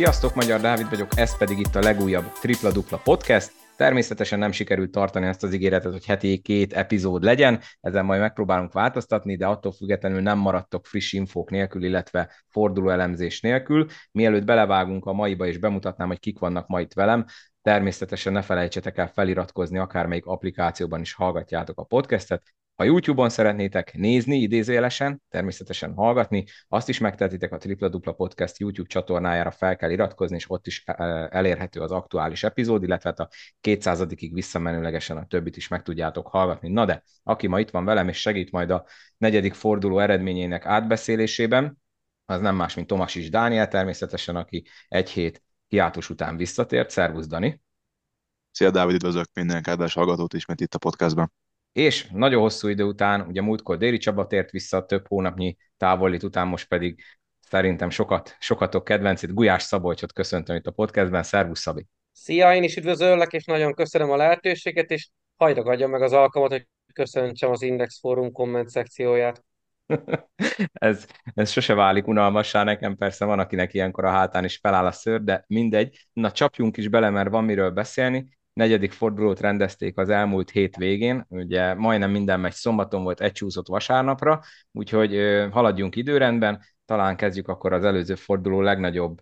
Sziasztok, Magyar Dávid vagyok, ez pedig itt a legújabb Tripla Dupla Podcast. Természetesen nem sikerült tartani ezt az ígéretet, hogy heti két epizód legyen, ezen majd megpróbálunk változtatni, de attól függetlenül nem maradtok friss infók nélkül, illetve forduló elemzés nélkül. Mielőtt belevágunk a maiba és bemutatnám, hogy kik vannak ma itt velem, természetesen ne felejtsetek el feliratkozni, akármelyik applikációban is hallgatjátok a podcastet, ha YouTube-on szeretnétek nézni, idézőjelesen, természetesen hallgatni, azt is megtehetitek a Tripla Dupla Podcast YouTube csatornájára, fel kell iratkozni, és ott is e, elérhető az aktuális epizód, illetve hát a 200-ig visszamenőlegesen a többit is meg tudjátok hallgatni. Na de, aki ma itt van velem, és segít majd a negyedik forduló eredményének átbeszélésében, az nem más, mint Tomas is Dániel természetesen, aki egy hét hiátus után visszatért. Szervusz, Dani! Szia, Dávid, üdvözlök minden kedves hallgatót ismét itt a podcastban. És nagyon hosszú idő után, ugye múltkor Déri Csaba tért vissza, több hónapnyi távolít után, most pedig szerintem sokat, sokatok kedvencét, Gulyás Szabolcsot köszöntöm itt a podcastben. Szervusz, Szabi! Szia, én is üdvözöllek, és nagyon köszönöm a lehetőséget, és hagyd ragadjam meg az alkalmat, hogy köszöntsem az Index Forum komment szekcióját. ez, ez sose válik unalmassá nekem, persze van, akinek ilyenkor a hátán is feláll a szőr, de mindegy. Na csapjunk is bele, mert van miről beszélni negyedik fordulót rendezték az elmúlt hét végén, ugye majdnem minden megy szombaton volt, egy csúszott vasárnapra, úgyhogy haladjunk időrendben, talán kezdjük akkor az előző forduló legnagyobb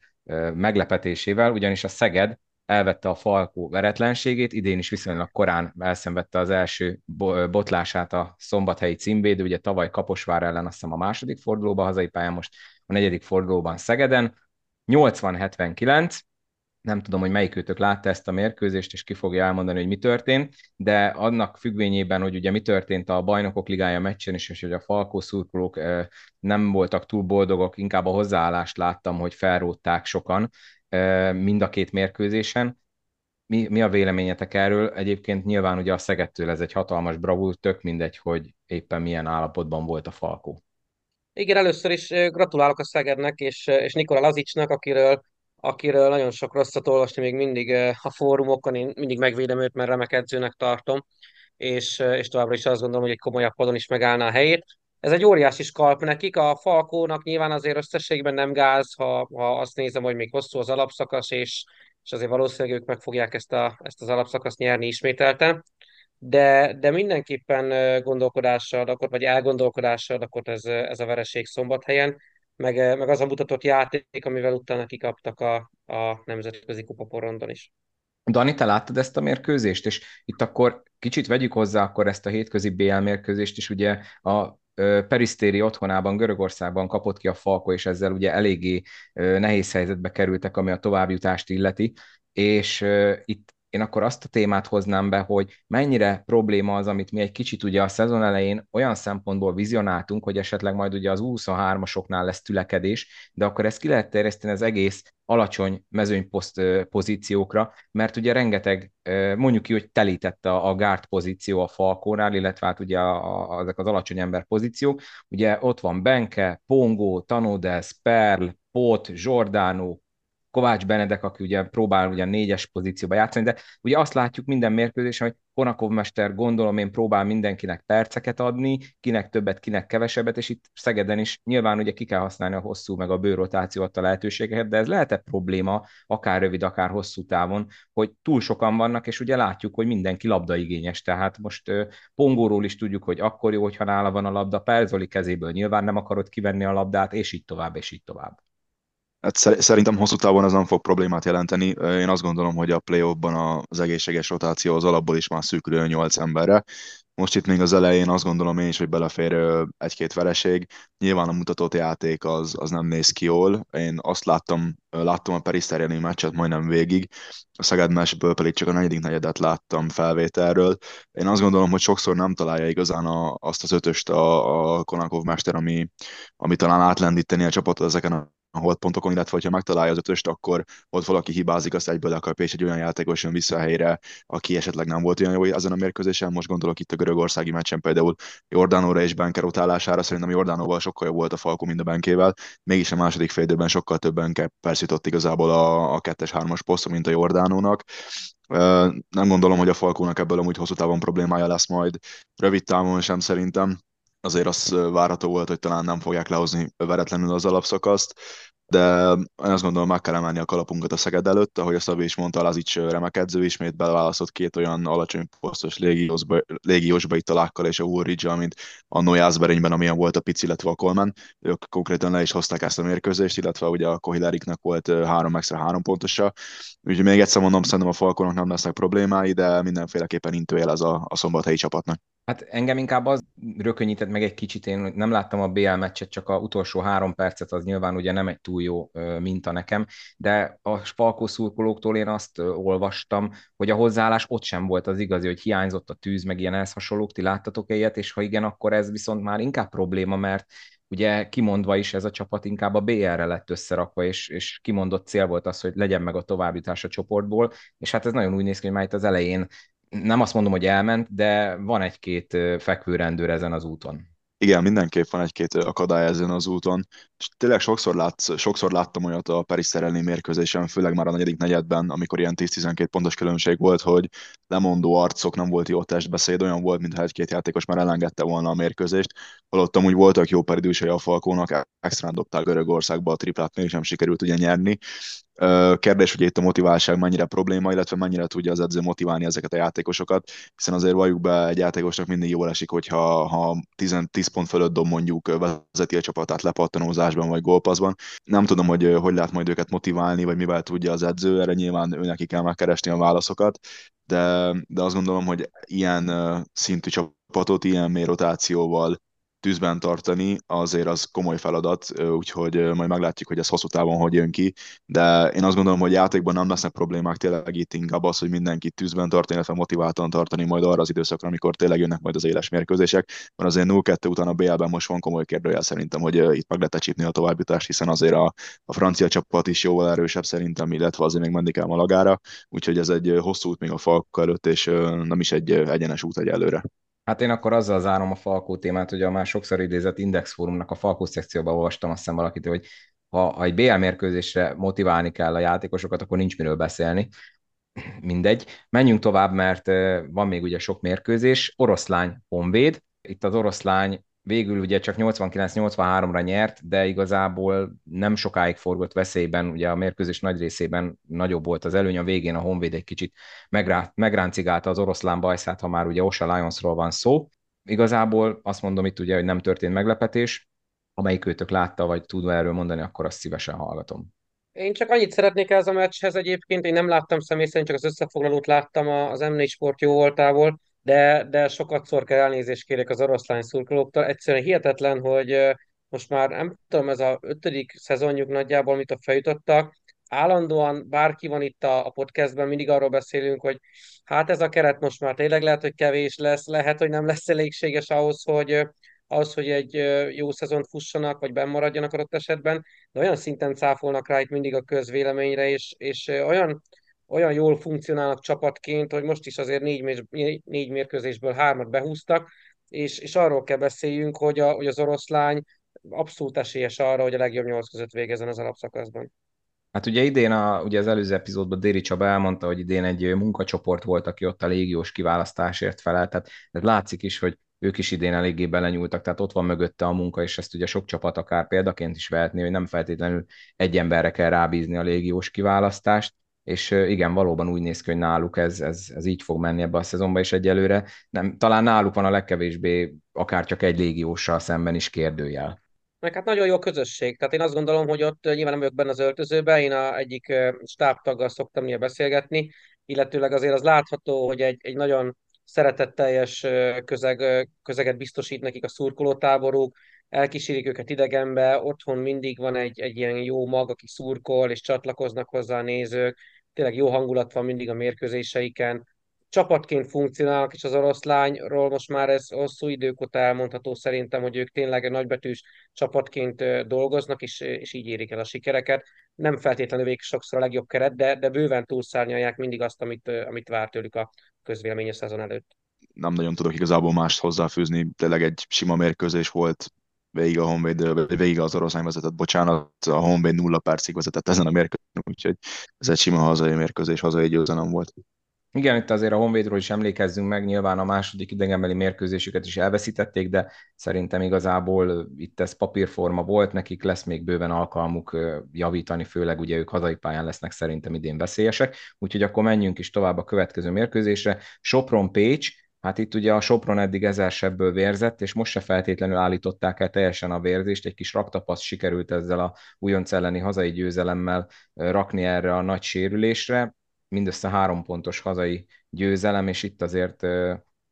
meglepetésével, ugyanis a Szeged elvette a Falkó veretlenségét, idén is viszonylag korán elszenvedte az első botlását a szombathelyi címvédő, ugye tavaly Kaposvár ellen azt hiszem a második fordulóban, hazai pályán most a negyedik fordulóban Szegeden, 80-79, nem tudom, hogy melyikőtök látta ezt a mérkőzést, és ki fogja elmondani, hogy mi történt, de annak függvényében, hogy ugye mi történt a bajnokok ligája meccsen is, és hogy a Falkó szurkolók nem voltak túl boldogok, inkább a hozzáállást láttam, hogy felrótták sokan mind a két mérkőzésen. Mi, mi a véleményetek erről? Egyébként nyilván ugye a Szegettől ez egy hatalmas bravúr, tök mindegy, hogy éppen milyen állapotban volt a Falkó. Igen, először is gratulálok a Szegednek és, és Nikola Lazicsnak, akiről akiről nagyon sok rosszat olvasni még mindig a fórumokon, én mindig megvédem őt, mert remek edzőnek tartom, és, és továbbra is azt gondolom, hogy egy komolyabb padon is megállná a helyét. Ez egy óriási skalp nekik, a Falkónak nyilván azért összességben nem gáz, ha, ha azt nézem, hogy még hosszú az alapszakasz, és, és azért valószínűleg ők meg fogják ezt, a, ezt az alapszakaszt nyerni ismételten. De, de mindenképpen gondolkodással adott, vagy elgondolkodással adott ez, ez a vereség szombathelyen meg, eh, meg az a mutatott játék, amivel utána kikaptak a, a nemzetközi kupaporondon is. Dani, te láttad ezt a mérkőzést, és itt akkor kicsit vegyük hozzá akkor ezt a hétközi BL mérkőzést is, ugye a Perisztéri otthonában, Görögországban kapott ki a Falko, és ezzel ugye eléggé nehéz helyzetbe kerültek, ami a továbbjutást illeti, és itt én akkor azt a témát hoznám be, hogy mennyire probléma az, amit mi egy kicsit ugye a szezon elején olyan szempontból vizionáltunk, hogy esetleg majd ugye az 23-asoknál lesz tülekedés, de akkor ezt ki lehet terjeszteni az egész alacsony mezőnyposzt pozíciókra, mert ugye rengeteg, mondjuk ki, hogy telítette a, gárt pozíció a Falkónál, illetve hát ugye a, ezek az alacsony ember pozíciók, ugye ott van Benke, Pongo, Tanodes, Perl, Pot, Giordano, Kovács Benedek, aki ugye próbál ugye négyes pozícióba játszani, de ugye azt látjuk minden mérkőzésen, hogy Konakov mester gondolom én próbál mindenkinek perceket adni, kinek többet, kinek kevesebbet, és itt Szegeden is nyilván ugye ki kell használni a hosszú meg a bőrotáció a lehetőségeket, de ez lehet-e probléma, akár rövid, akár hosszú távon, hogy túl sokan vannak, és ugye látjuk, hogy mindenki labdaigényes, tehát most Pongóról is tudjuk, hogy akkor jó, hogyha nála van a labda, Perzoli kezéből nyilván nem akarod kivenni a labdát, és így tovább, és így tovább. Hát szerintem hosszú távon ez nem fog problémát jelenteni. Én azt gondolom, hogy a play-offban az egészséges rotáció az alapból is már szűkül 8 emberre. Most itt még az elején azt gondolom én is, hogy belefér egy-két vereség. Nyilván a mutatott játék az, az nem néz ki jól. Én azt láttam, láttam a Periszteriani meccset majdnem végig. A Szeged meccsből pedig csak a negyedik negyedet láttam felvételről. Én azt gondolom, hogy sokszor nem találja igazán a, azt az ötöst a, a Konakov mester, ami, ami talán átlendíteni a csapatot ezeken a a pontokon, illetve hogyha megtalálja az ötöst, akkor ott valaki hibázik, azt egyből lekap, és egy olyan játékos jön vissza a helyre, aki esetleg nem volt olyan jó ezen a mérkőzésen. Most gondolok itt a görögországi meccsen például Jordánóra és Benker utálására, szerintem Jordánóval sokkal jobb volt a Falko, mint a Benkével. Mégis a második félidőben sokkal több Benke jutott igazából a, a kettes-hármas posztra, mint a Jordánónak. Nem gondolom, hogy a Falkónak ebből amúgy hosszú távon problémája lesz majd, rövid távon sem szerintem azért az várható volt, hogy talán nem fogják lehozni veretlenül az alapszakaszt. de én azt gondolom, meg kell emelni a kalapunkat a Szeged előtt, ahogy a Szabi is mondta, Lazics remek edző, ismét beválasztott két olyan alacsony posztos légiósba, légiósba itt a Lákkal és a Woolridge, mint a Nojászberényben, amilyen volt a Pici, illetve a Coleman. Ők konkrétan le is hozták ezt a mérkőzést, illetve ugye a Kohileriknek volt három extra három pontosa. Úgyhogy még egyszer mondom, szerintem a Falkonok nem lesznek problémái, de mindenféleképpen intőjel az a, a szombathelyi csapatnak. Hát engem inkább az rökönyített meg egy kicsit, én nem láttam a BL meccset, csak a utolsó három percet, az nyilván ugye nem egy túl jó minta nekem, de a Spalkó szurkolóktól én azt olvastam, hogy a hozzáállás ott sem volt az igazi, hogy hiányzott a tűz, meg ilyen ehhez hasonlók, ti láttatok ilyet, és ha igen, akkor ez viszont már inkább probléma, mert ugye kimondva is ez a csapat inkább a BR-re lett összerakva, és, és kimondott cél volt az, hogy legyen meg a továbbjutás a csoportból, és hát ez nagyon úgy néz ki, hogy már itt az elején nem azt mondom, hogy elment, de van egy-két fekvőrendőr ezen az úton. Igen, mindenképp van egy-két akadály ezen az úton, és tényleg sokszor, lát, sokszor láttam olyat a Periszer elleni mérkőzésen, főleg már a negyedik negyedben, amikor ilyen 10-12 pontos különbség volt, hogy lemondó arcok, nem volt jó testbeszéd, olyan volt, mintha egy-két játékos már elengedte volna a mérkőzést, holott amúgy voltak jó peridősei a Falkónak, extrán dobták Görögországba a triplát, mégsem sikerült ugye nyerni, Kérdés, hogy itt a motiválság mennyire probléma, illetve mennyire tudja az edző motiválni ezeket a játékosokat, hiszen azért valljuk be, egy játékosnak mindig jól esik, hogyha ha 10, 10 pont fölött dob mondjuk vezeti a csapatát lepattanózásban vagy gólpaszban. Nem tudom, hogy hogy lehet majd őket motiválni, vagy mivel tudja az edző, erre nyilván ő neki kell megkeresni a válaszokat, de, de azt gondolom, hogy ilyen szintű csapatot, ilyen mély rotációval tűzben tartani, azért az komoly feladat, úgyhogy majd meglátjuk, hogy ez hosszú távon hogy jön ki, de én azt gondolom, hogy játékban nem lesznek problémák, tényleg itt inkább az, hogy mindenkit tűzben tartani, illetve motiváltan tartani majd arra az időszakra, amikor tényleg jönnek majd az éles mérkőzések, mert azért 0-2 után a BL-ben most van komoly kérdőjel szerintem, hogy itt meg lehet csípni a továbbjutást, hiszen azért a, a francia csapat is jóval erősebb szerintem, illetve azért még menni kell Malagára, úgyhogy ez egy hosszú út még a falk előtt, és nem is egy egyenes út egyelőre. Hát én akkor azzal zárom a Falkó témát, hogy a már sokszor idézett Index Fórumnak a Falkó szekcióban olvastam azt hiszem valakit, hogy ha, ha egy BL mérkőzésre motiválni kell a játékosokat, akkor nincs miről beszélni. Mindegy. Menjünk tovább, mert van még ugye sok mérkőzés. Oroszlány Honvéd. Itt az oroszlány végül ugye csak 89-83-ra nyert, de igazából nem sokáig forgott veszélyben, ugye a mérkőzés nagy részében nagyobb volt az előny, a végén a Honvéd egy kicsit megrá, megráncigálta az oroszlán bajszát, ha már ugye Osa Lionsról van szó. Igazából azt mondom itt ugye, hogy nem történt meglepetés, amelyik őtök látta, vagy tud erről mondani, akkor azt szívesen hallgatom. Én csak annyit szeretnék ez a meccshez egyébként, én nem láttam személy szerint, csak az összefoglalót láttam az M4 Sport jó voltából, de, de sokat szor kell elnézést kérek az oroszlány szurkolóktól. Egyszerűen hihetetlen, hogy most már nem tudom, ez a ötödik szezonjuk nagyjából, amit a fejutottak. Állandóan bárki van itt a, a podcastben, mindig arról beszélünk, hogy hát ez a keret most már tényleg lehet, hogy kevés lesz, lehet, hogy nem lesz elégséges ahhoz, hogy, ahhoz, hogy egy jó szezont fussanak, vagy bennmaradjanak adott esetben, de olyan szinten cáfolnak rá itt mindig a közvéleményre, és, és olyan olyan jól funkcionálnak csapatként, hogy most is azért négy, négy mérkőzésből hármat behúztak, és, és arról kell beszéljünk, hogy, a, hogy az oroszlány abszolút esélyes arra, hogy a legjobb nyolc között végezzen az alapszakaszban. Hát ugye idén, a, ugye az előző epizódban Déri Csaba elmondta, hogy idén egy munkacsoport volt, aki ott a légiós kiválasztásért felelt, tehát, tehát látszik is, hogy ők is idén eléggé belenyúltak, tehát ott van mögötte a munka, és ezt ugye sok csapat akár példaként is vehetné, hogy nem feltétlenül egy emberre kell rábízni a légiós kiválasztást, és igen, valóban úgy néz ki, hogy náluk ez, ez, ez így fog menni ebbe a szezonba, és egyelőre nem, talán náluk van a legkevésbé akár csak egy légióssal szemben is kérdőjel. Meg hát nagyon jó a közösség. Tehát én azt gondolom, hogy ott nyilván nem vagyok benne az öltözőben, én a egyik stábtaggal szoktam néha beszélgetni, illetőleg azért az látható, hogy egy, egy nagyon szeretetteljes közeg, közeget biztosít nekik a szurkolótáboruk, elkísérik őket idegenbe, otthon mindig van egy, egy ilyen jó mag, aki szurkol, és csatlakoznak hozzá a nézők, tényleg jó hangulat van mindig a mérkőzéseiken, csapatként funkcionálnak, és az oroszlányról most már ez hosszú idők óta elmondható szerintem, hogy ők tényleg egy nagybetűs csapatként dolgoznak, és, és így érik el a sikereket. Nem feltétlenül végig sokszor a legjobb keret, de, de bőven túlszárnyalják mindig azt, amit, amit vár tőlük a közvélemény a szezon előtt. Nem nagyon tudok igazából mást hozzáfűzni, tényleg egy sima mérkőzés volt, végig a Honvéd, végig az oroszlány vezetett, bocsánat, a Honvéd nulla percig vezetett ezen a mérkőzésen, úgyhogy ez egy sima hazai mérkőzés, hazai győzelem volt. Igen, itt azért a Honvédról is emlékezzünk meg, nyilván a második idegenbeli mérkőzésüket is elveszítették, de szerintem igazából itt ez papírforma volt, nekik lesz még bőven alkalmuk javítani, főleg ugye ők hazai pályán lesznek szerintem idén veszélyesek, úgyhogy akkor menjünk is tovább a következő mérkőzésre. Sopron-Pécs, Hát itt ugye a Sopron eddig ezer sebből vérzett, és most se feltétlenül állították el teljesen a vérzést, egy kis raktapasz sikerült ezzel a újonc elleni hazai győzelemmel rakni erre a nagy sérülésre. Mindössze három pontos hazai győzelem, és itt azért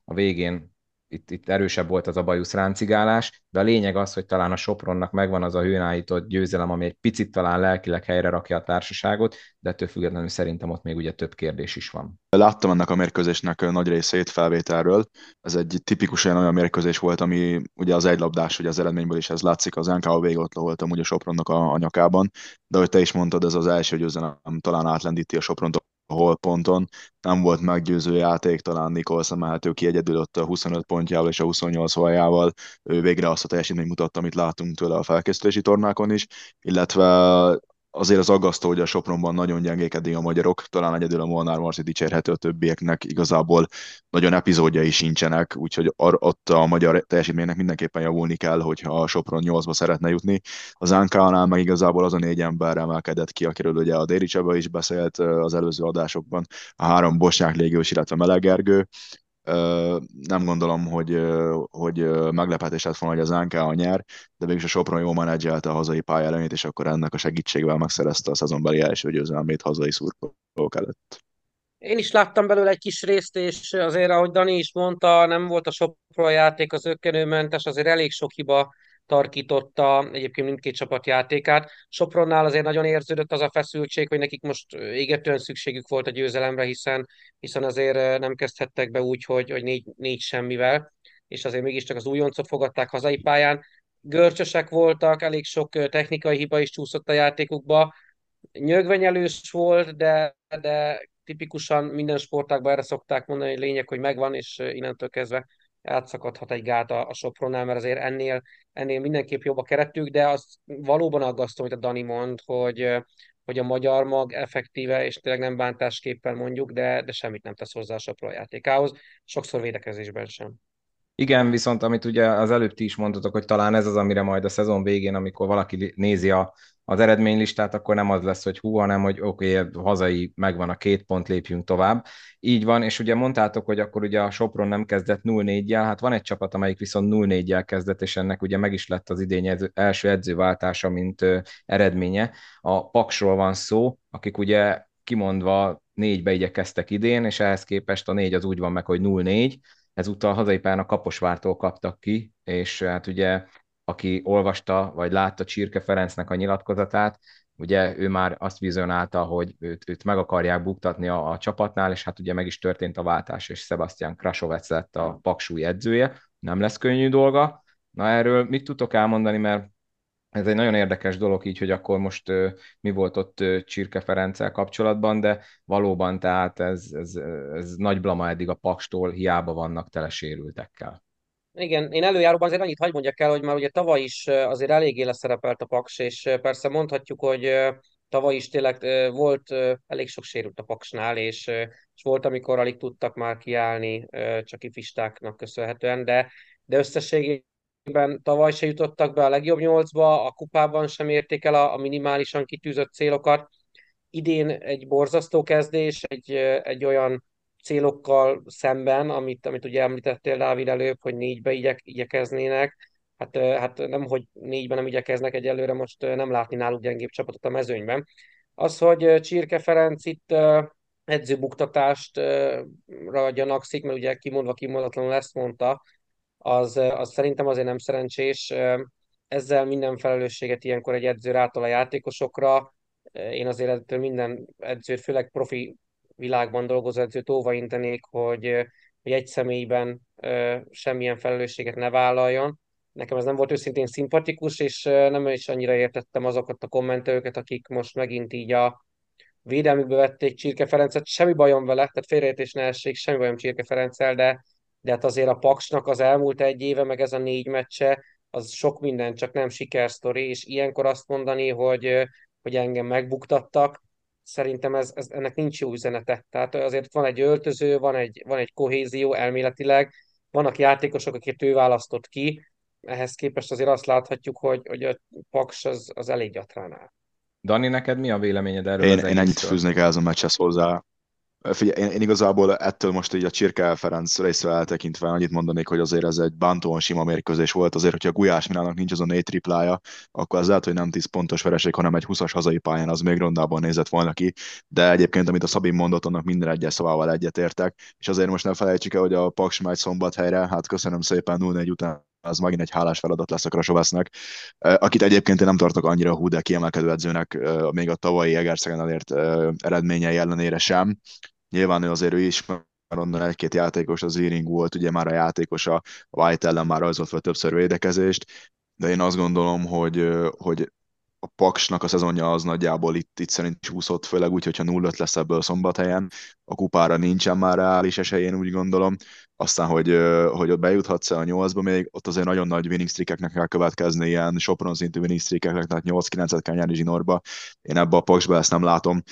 a végén itt, itt erősebb volt az a bajusz ráncigálás, de a lényeg az, hogy talán a Sopronnak megvan az a hőnállított győzelem, ami egy picit talán lelkileg helyre rakja a társaságot, de ettől függetlenül szerintem ott még ugye több kérdés is van. Láttam ennek a mérkőzésnek nagy részét felvételről. Ez egy tipikusan olyan mérkőzés volt, ami ugye az egylabdás, hogy az eredményből is ez látszik, az NKO végig ott voltam ugye Sopronnak a, a nyakában, de ahogy te is mondtad, ez az első győzelem talán átlendíti a Sopront holponton. Nem volt meggyőző játék, talán Nikolsz emelhető ki egyedül ott a 25 pontjával és a 28 holjával. Ő végre azt a teljesítményt mutatta, amit látunk tőle a felkészülési tornákon is, illetve azért az aggasztó, hogy a Sopronban nagyon gyengék eddig a magyarok, talán egyedül a Molnár Marci dicsérhető a többieknek, igazából nagyon epizódjai sincsenek, úgyhogy ott a magyar teljesítménynek mindenképpen javulni kell, hogyha a Sopron 8-ba szeretne jutni. Az Ánkánál meg igazából az a négy ember emelkedett ki, akiről ugye a Déri Csaba is beszélt az előző adásokban, a három Bosnyák légiós, illetve Melegergő, nem gondolom, hogy, hogy meglepetés lett volna, hogy az NK a nyer, de végül a Sopron jól menedzselte a hazai pályálemét, és akkor ennek a segítségével megszerezte a szezonbeli első győzelmét hazai szurkolók előtt. Én is láttam belőle egy kis részt, és azért, ahogy Dani is mondta, nem volt a Sopron játék az ökkenőmentes, azért elég sok hiba tarkította egyébként mindkét csapat játékát. Sopronnál azért nagyon érződött az a feszültség, hogy nekik most égetően szükségük volt a győzelemre, hiszen, hiszen azért nem kezdhettek be úgy, hogy, hogy négy, négy semmivel, és azért mégiscsak az újoncot fogadták hazai pályán. Görcsösek voltak, elég sok technikai hiba is csúszott a játékukba. Nyögvenyelős volt, de, de tipikusan minden sportágban erre szokták mondani, hogy lényeg, hogy megvan, és innentől kezdve átszakadhat egy gát a, a Sopronnál, mert azért ennél, ennél mindenképp jobb a keretük, de az valóban aggasztó, amit a Dani mond, hogy, hogy a magyar mag effektíve, és tényleg nem bántásképpen mondjuk, de, de semmit nem tesz hozzá a Sopron játékához, sokszor védekezésben sem. Igen, viszont amit ugye az előbb ti is mondtatok, hogy talán ez az, amire majd a szezon végén, amikor valaki nézi a, az eredménylistát, akkor nem az lesz, hogy hú, hanem hogy oké, okay, hazai megvan a két pont, lépjünk tovább. Így van, és ugye mondtátok, hogy akkor ugye a Sopron nem kezdett 0-4-jel, hát van egy csapat, amelyik viszont 0-4-jel kezdett, és ennek ugye meg is lett az idény első edzőváltása, mint ö, eredménye. A Paksról van szó, akik ugye kimondva négybe igyekeztek idén, és ehhez képest a négy az úgy van meg, hogy 0-4, ezúttal hazai pályán a Kaposvártól kaptak ki, és hát ugye aki olvasta vagy látta Csirke Ferencnek a nyilatkozatát, ugye ő már azt vizionálta, hogy őt, őt meg akarják buktatni a, a csapatnál, és hát ugye meg is történt a váltás, és Sebastian Krasovec lett a paksúly edzője, nem lesz könnyű dolga. Na erről mit tudtok elmondani, mert ez egy nagyon érdekes dolog így, hogy akkor most uh, mi volt ott uh, Csirke Ferenccel kapcsolatban, de valóban tehát ez, ez, ez nagy blama eddig a Pakstól, hiába vannak tele sérültekkel. Igen, én előjáróban azért annyit hagy mondjak el, hogy már ugye tavaly is azért eléggé leszerepelt a Paks, és persze mondhatjuk, hogy tavaly is tényleg volt elég sok sérült a Paksnál, és, és volt, amikor alig tudtak már kiállni, csak ifistáknak köszönhetően, de, de összességében tavaly se jutottak be a legjobb nyolcba, a kupában sem érték el a, a minimálisan kitűzött célokat. Idén egy borzasztó kezdés, egy, egy olyan célokkal szemben, amit, amit ugye említettél Dávid előbb, hogy négybe igyek, igyekeznének, hát, hát nem, hogy négyben nem igyekeznek egyelőre, most nem látni náluk gyengébb csapatot a mezőnyben. Az, hogy Csirke Ferenc itt edzőbuktatástra gyanakszik, mert ugye kimondva kimondatlanul ezt mondta, az, az szerintem azért nem szerencsés. Ezzel minden felelősséget ilyenkor egy edző rátol a játékosokra. Én azért ettől minden edzőt, főleg profi világban dolgozó edzőt óvaintenék, hogy, hogy egy személyben semmilyen felelősséget ne vállaljon. Nekem ez nem volt őszintén szimpatikus, és nem is annyira értettem azokat a kommentőket, akik most megint így a védelmükbe vették Csirke Ferencet. Semmi bajom vele, tehát félreértés ne essék, semmi bajom Csirke Ferenccel, de, de hát azért a Paksnak az elmúlt egy éve, meg ez a négy meccse, az sok minden, csak nem sikersztori, és ilyenkor azt mondani, hogy, hogy engem megbuktattak, szerintem ez, ez, ennek nincs jó üzenete. Tehát azért van egy öltöző, van egy, van egy kohézió elméletileg, vannak játékosok, akiket ő választott ki, ehhez képest azért azt láthatjuk, hogy, hogy a Paks az, az elég gyatrán áll. Dani, neked mi a véleményed erről? Én, én ennyit fűznék el az a meccshez hozzá. Figyelj, én, én igazából ettől most így a Csirke Ferenc részre eltekintve annyit mondanék, hogy azért ez egy bántóan sima mérkőzés volt, azért, hogyha a Gulyás Milának nincs az a négy triplája, akkor az lehet, hogy nem 10 pontos vereség, hanem egy 20-as hazai pályán, az még rondában nézett volna ki, de egyébként, amit a Szabin mondott, annak minden egyes szavával egyetértek, és azért most ne felejtsük el, hogy a Paks megy szombathelyre, hát köszönöm szépen 0 után az megint egy hálás feladat lesz a Krasovesznek, akit egyébként én nem tartok annyira hú, de kiemelkedő edzőnek, még a tavalyi Egerszegen elért eredményei ellenére sem. Nyilván ő azért ő is onnan egy-két játékos, az Earing volt, ugye már a játékos a White ellen már rajzolt fel többször védekezést, de én azt gondolom, hogy, hogy a Paksnak a szezonja az nagyjából itt, itt szerint csúszott, főleg úgy, hogyha 0 lesz ebből szombathelyen. A kupára nincsen már reális esélyén, úgy gondolom. Aztán, hogy, hogy ott bejuthatsz a nyolcba még, ott azért nagyon nagy winning streakeknek kell következni, ilyen Sopron szintű winning streakeknek, tehát 8-9-et kell nyerni zsinórba. Én ebbe a Paksba ezt nem látom.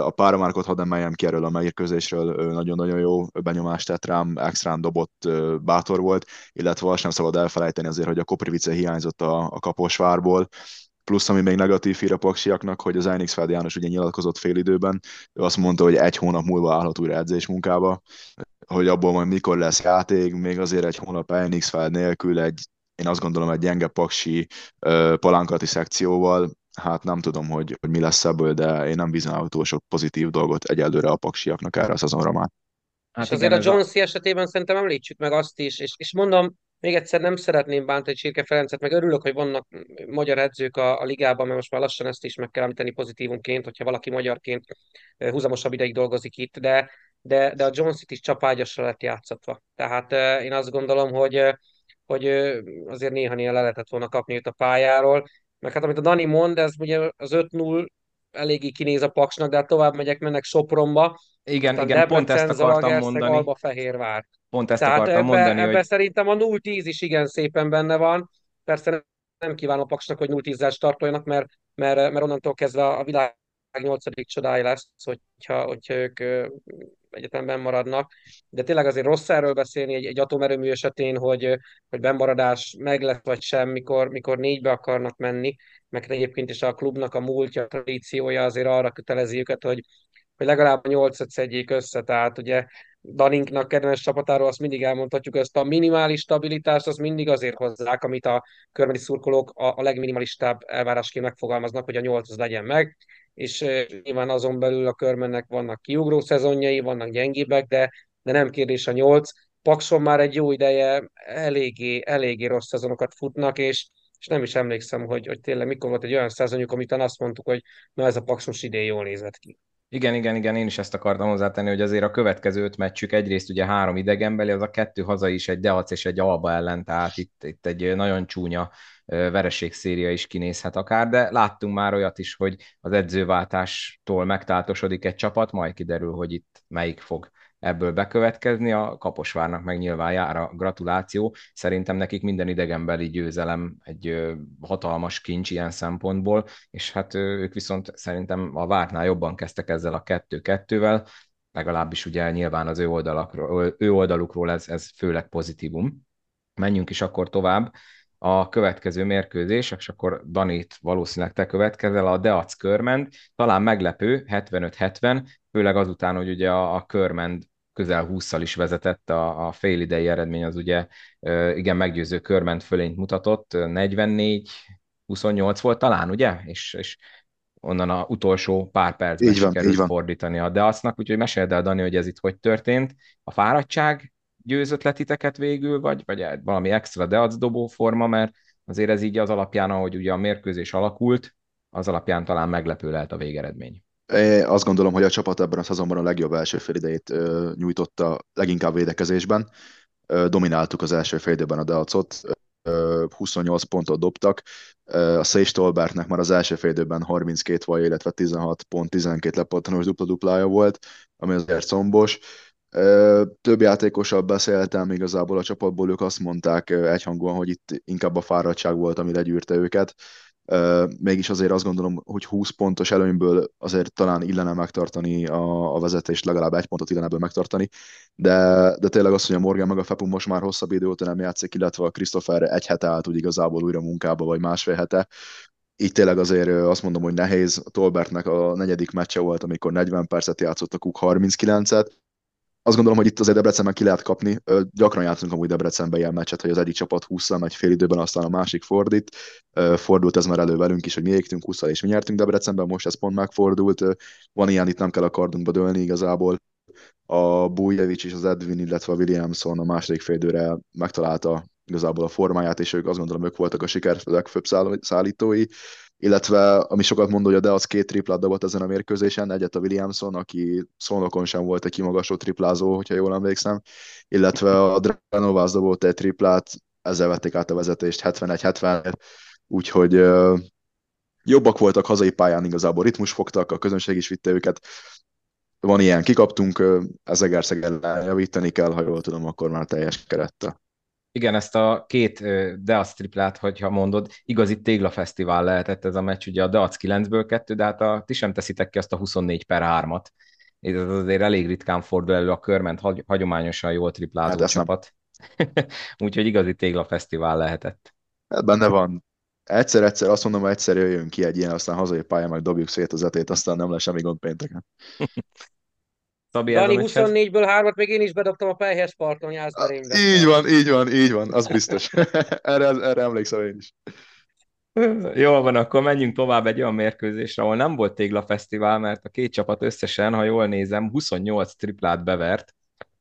A páramárkot hadd emeljem ki erről a mérkőzésről, nagyon-nagyon jó benyomást tett rám, extrán dobott bátor volt, illetve azt nem szabad elfelejteni azért, hogy a Koprivice hiányzott a, a kaposvárból, plusz ami még negatív hír a paksiaknak, hogy az Einixfeld János ugye nyilatkozott fél időben, ő azt mondta, hogy egy hónap múlva állhat újra edzésmunkába, hogy abból majd mikor lesz játék, még azért egy hónap Einixfeld nélkül egy, én azt gondolom egy gyenge paksi uh, palánkati szekcióval, hát nem tudom, hogy, hogy mi lesz ebből, de én nem bízom túl sok pozitív dolgot egyelőre a paksiaknak erre a szezonra már. Hát és azért a Jonesy a... esetében szerintem említsük meg azt is, és, és mondom, még egyszer nem szeretném bántani Csirke Ferencet, meg örülök, hogy vannak magyar edzők a, a ligában, mert most már lassan ezt is meg kell említeni pozitívunként, hogyha valaki magyarként húzamosabb ideig dolgozik itt, de, de, de a Jones is csapágyasra lett játszatva. Tehát én azt gondolom, hogy, hogy azért néha-néha le lehetett volna kapni őt a pályáról, meg hát amit a Dani mond, ez ugye az 5-0 eléggé kinéz a paksnak, de hát tovább megyek, mennek Sopronba. Igen, igen, Debrecen, pont ezt akartam mondani. Alba, Fehérvár. Pont ezt Tehát akartam ebbe, mondani, ebbe hogy... szerintem a 0-10 is igen szépen benne van. Persze nem kívánom a Paksnak, hogy 0-10-zel startoljanak, mert, mert, mert onnantól kezdve a világ nyolcadik csodája lesz, hogyha, hogyha ők egyetemben maradnak. De tényleg azért rossz erről beszélni egy, egy atomerőmű esetén, hogy, hogy bemaradás meg lesz vagy sem, mikor, mikor négybe akarnak menni, meg egyébként is a klubnak a múltja, a tradíciója azért arra kötelezi őket, hogy, hogy legalább a nyolcat szedjék össze. Tehát ugye Daninknak kedvenc csapatáról azt mindig elmondhatjuk, ezt a minimális stabilitást az mindig azért hozzák, amit a körmedi szurkolók a, a legminimalistább elvárásként megfogalmaznak, hogy a nyolc az legyen meg, és nyilván azon belül a körmennek vannak kiugró szezonjai, vannak gyengébbek, de, de nem kérdés a nyolc. Pakson már egy jó ideje eléggé, eléggé rossz szezonokat futnak, és, és nem is emlékszem, hogy, hogy tényleg mikor volt egy olyan szezonjuk, amit azt mondtuk, hogy na ez a Paksos idén jól nézett ki. Igen, igen, igen, én is ezt akartam hozzátenni, hogy azért a következő öt meccsük egyrészt ugye három idegenbeli, az a kettő haza is egy Deac és egy Alba ellen, tehát itt, itt egy nagyon csúnya vereségszéria is kinézhet akár, de láttunk már olyat is, hogy az edzőváltástól megtáltosodik egy csapat, majd kiderül, hogy itt melyik fog ebből bekövetkezni, a Kaposvárnak meg nyilván jár a gratuláció. Szerintem nekik minden idegenbeli győzelem egy hatalmas kincs ilyen szempontból, és hát ők viszont szerintem a vártnál jobban kezdtek ezzel a kettő-kettővel, legalábbis ugye nyilván az ő, oldalakról, ő oldalukról ez, ez főleg pozitívum. Menjünk is akkor tovább a következő mérkőzés, és akkor Danit valószínűleg te következel, a Deac Körmend, talán meglepő, 75-70, főleg azután, hogy ugye a, a Körmend közel 20-szal is vezetett, a, a fél idei eredmény az ugye igen meggyőző Körmend fölényt mutatott, 44 28 volt talán, ugye? És, és onnan a utolsó pár percben így van, sikerült így van. fordítani a Deacnak, úgyhogy meséld el, Dani, hogy ez itt hogy történt. A fáradtság győzött le titeket végül, vagy, vagy valami extra Deac dobó forma, mert azért ez így az alapján, ahogy ugye a mérkőzés alakult, az alapján talán meglepő lehet a végeredmény. Én azt gondolom, hogy a csapat ebben a szezonban a legjobb első félidejét nyújtotta leginkább védekezésben. Domináltuk az első félidőben a Deacot, 28 pontot dobtak. A Széj Stolbertnek már az első félidőben 32 vaj, illetve 16 pont, 12 lepattanós dupla-duplája volt, ami azért szombos. Több játékosabb beszéltem igazából a csapatból, ők azt mondták egyhangúan, hogy itt inkább a fáradtság volt, ami legyűrte őket. Mégis azért azt gondolom, hogy 20 pontos előnyből azért talán illene megtartani a, a vezetést, legalább egy pontot illene ebből megtartani, de, de tényleg az, hogy a Morgan meg a Fepu most már hosszabb idő óta nem játszik, illetve a Christopher egy hete állt úgy igazából újra munkába, vagy másfél hete, így tényleg azért azt mondom, hogy nehéz. A Tolbertnek a negyedik meccse volt, amikor 40 percet játszott a Cook 39-et, azt gondolom, hogy itt azért Debrecenben ki lehet kapni. Gyakran játszunk amúgy Debrecenben ilyen meccset, hogy az egyik csapat 20 megy fél időben, aztán a másik fordít. Fordult ez már elő velünk is, hogy mi égtünk 20 és mi nyertünk Debrecenben, most ez pont megfordult. Van ilyen, itt nem kell a kardunkba dőlni igazából. A Bújjevics és az Edwin, illetve a Williamson a második félidőre megtalálta igazából a formáját, és ők azt gondolom, ők voltak a siker legfőbb szállítói illetve ami sokat mondó, hogy a Deac két triplát dobott ezen a mérkőzésen, egyet a Williamson, aki szolnokon sem volt egy kimagasó triplázó, hogyha jól emlékszem, illetve a Dranovász dobott egy triplát, ezzel vették át a vezetést 71-70, úgyhogy uh, jobbak voltak hazai pályán igazából, ritmus fogtak, a közönség is vitte őket, van ilyen, kikaptunk, ez Egerszegen javítani kell, ha jól tudom, akkor már teljes kerettel. Igen, ezt a két Deac triplát, hogyha mondod, igazi téglafesztivál lehetett ez a meccs, ugye a Deac 9-ből 2, de hát a, ti sem teszitek ki azt a 24 per 3-at. Ez azért elég ritkán fordul elő a körment hagyományosan jól triplázó hát csapat. Úgyhogy igazi téglafesztivál lehetett. Hát benne van. Egyszer-egyszer azt mondom, hogy egyszer jöjjön ki egy ilyen, aztán hazai pálya, meg dobjuk szét az etét, aztán nem lesz semmi gond pénteken. Szabi Dani 24-ből hármat még én is bedobtam a Pejhes parton Jászberénybe. Így van, így van, így van, az biztos. erre, erre emlékszem én is. Jól van, akkor menjünk tovább egy olyan mérkőzésre, ahol nem volt téglafesztivál, mert a két csapat összesen, ha jól nézem, 28 triplát bevert,